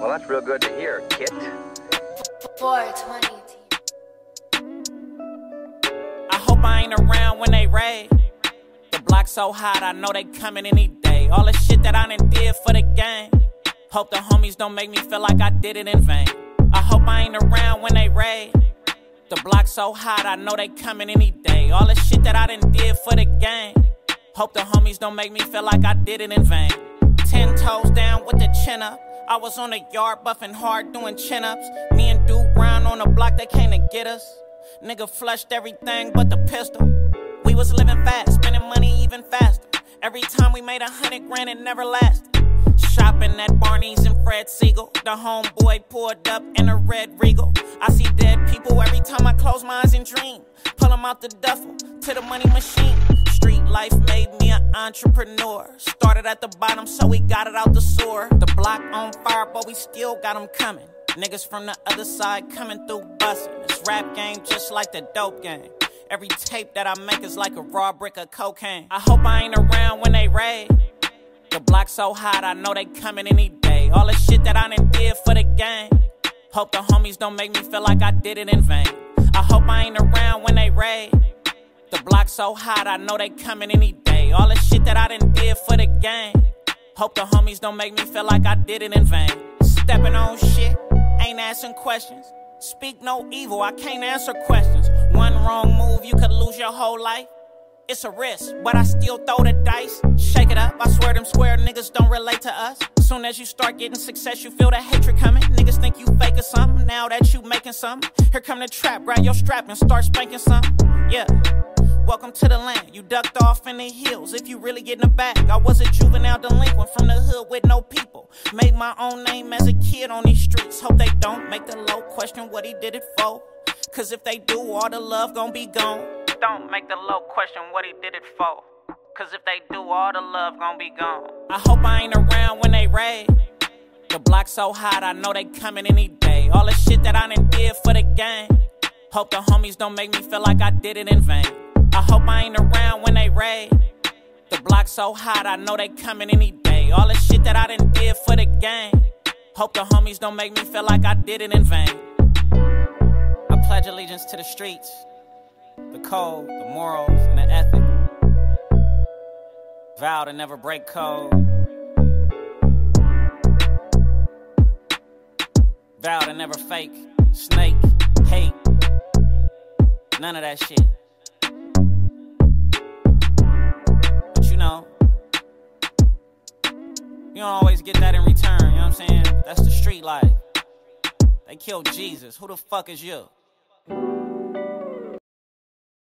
Well, that's real good to hear, kid. 420. I hope I ain't around when they raid. The block so hot, I know they coming any day. All the shit that I done did for the game. Hope the homies don't make me feel like I did it in vain. I hope I ain't around when they raid. The block so hot, I know they coming any day. All the shit that I done did for the game. Hope the homies don't make me feel like I did it in vain. Ten toes down with the chin up. I was on the yard buffing hard doing chin ups. Me and Duke Brown on the block, they came to get us. Nigga flushed everything but the pistol. We was living fast, spending money even faster. Every time we made a hundred grand, it never lasted. Shopping at Barney's and Fred Segal. The homeboy pulled up in a red regal. I see dead people every time I close my eyes and dream. Pull them out the duffel to the money machine. Street life made me an entrepreneur. Started at the bottom, so we got it out the sewer. The block on fire, but we still got them coming. Niggas from the other side coming through bussin'. This rap game just like the dope game. Every tape that I make is like a raw brick of cocaine. I hope I ain't around when they raid. The block so hot, I know they coming any day. All the shit that I done did for the game. Hope the homies don't make me feel like I did it in vain. I hope I ain't around when they raid. The block so hot, I know they coming any day. All the shit that I done did for the game. Hope the homies don't make me feel like I did it in vain. Stepping on shit, ain't asking questions. Speak no evil, I can't answer questions. One wrong move, you could lose your whole life. It's a risk, but I still throw the dice. Shake it up, I swear them square niggas don't relate to us. Soon as you start getting success, you feel the hatred coming. Niggas think you fake or something. Now that you making something, here come the trap. Grab your strap and start spanking something. Yeah. Welcome to the land. You ducked off in the hills. If you really get in the bag, I was a juvenile delinquent from the hood with no people. Made my own name as a kid on these streets. Hope they don't make the low question what he did it for. Cause if they do, all the love gon' be gone. Don't make the low question what he did it for. Cause if they do, all the love gon' be gone. I hope I ain't around when they raid. The block so hot, I know they coming any day. All the shit that I done did for the game. Hope the homies don't make me feel like I did it in vain. I hope I ain't around when they raid. The block so hot, I know they coming any day. All the shit that I done did for the game. Hope the homies don't make me feel like I did it in vain. I pledge allegiance to the streets, the code, the morals, and the ethic. Vow to never break code. Vow to never fake, snake, hate. None of that shit. But you know, you don't always get that in return, you know what I'm saying? That's the street life. They killed Jesus. Who the fuck is you?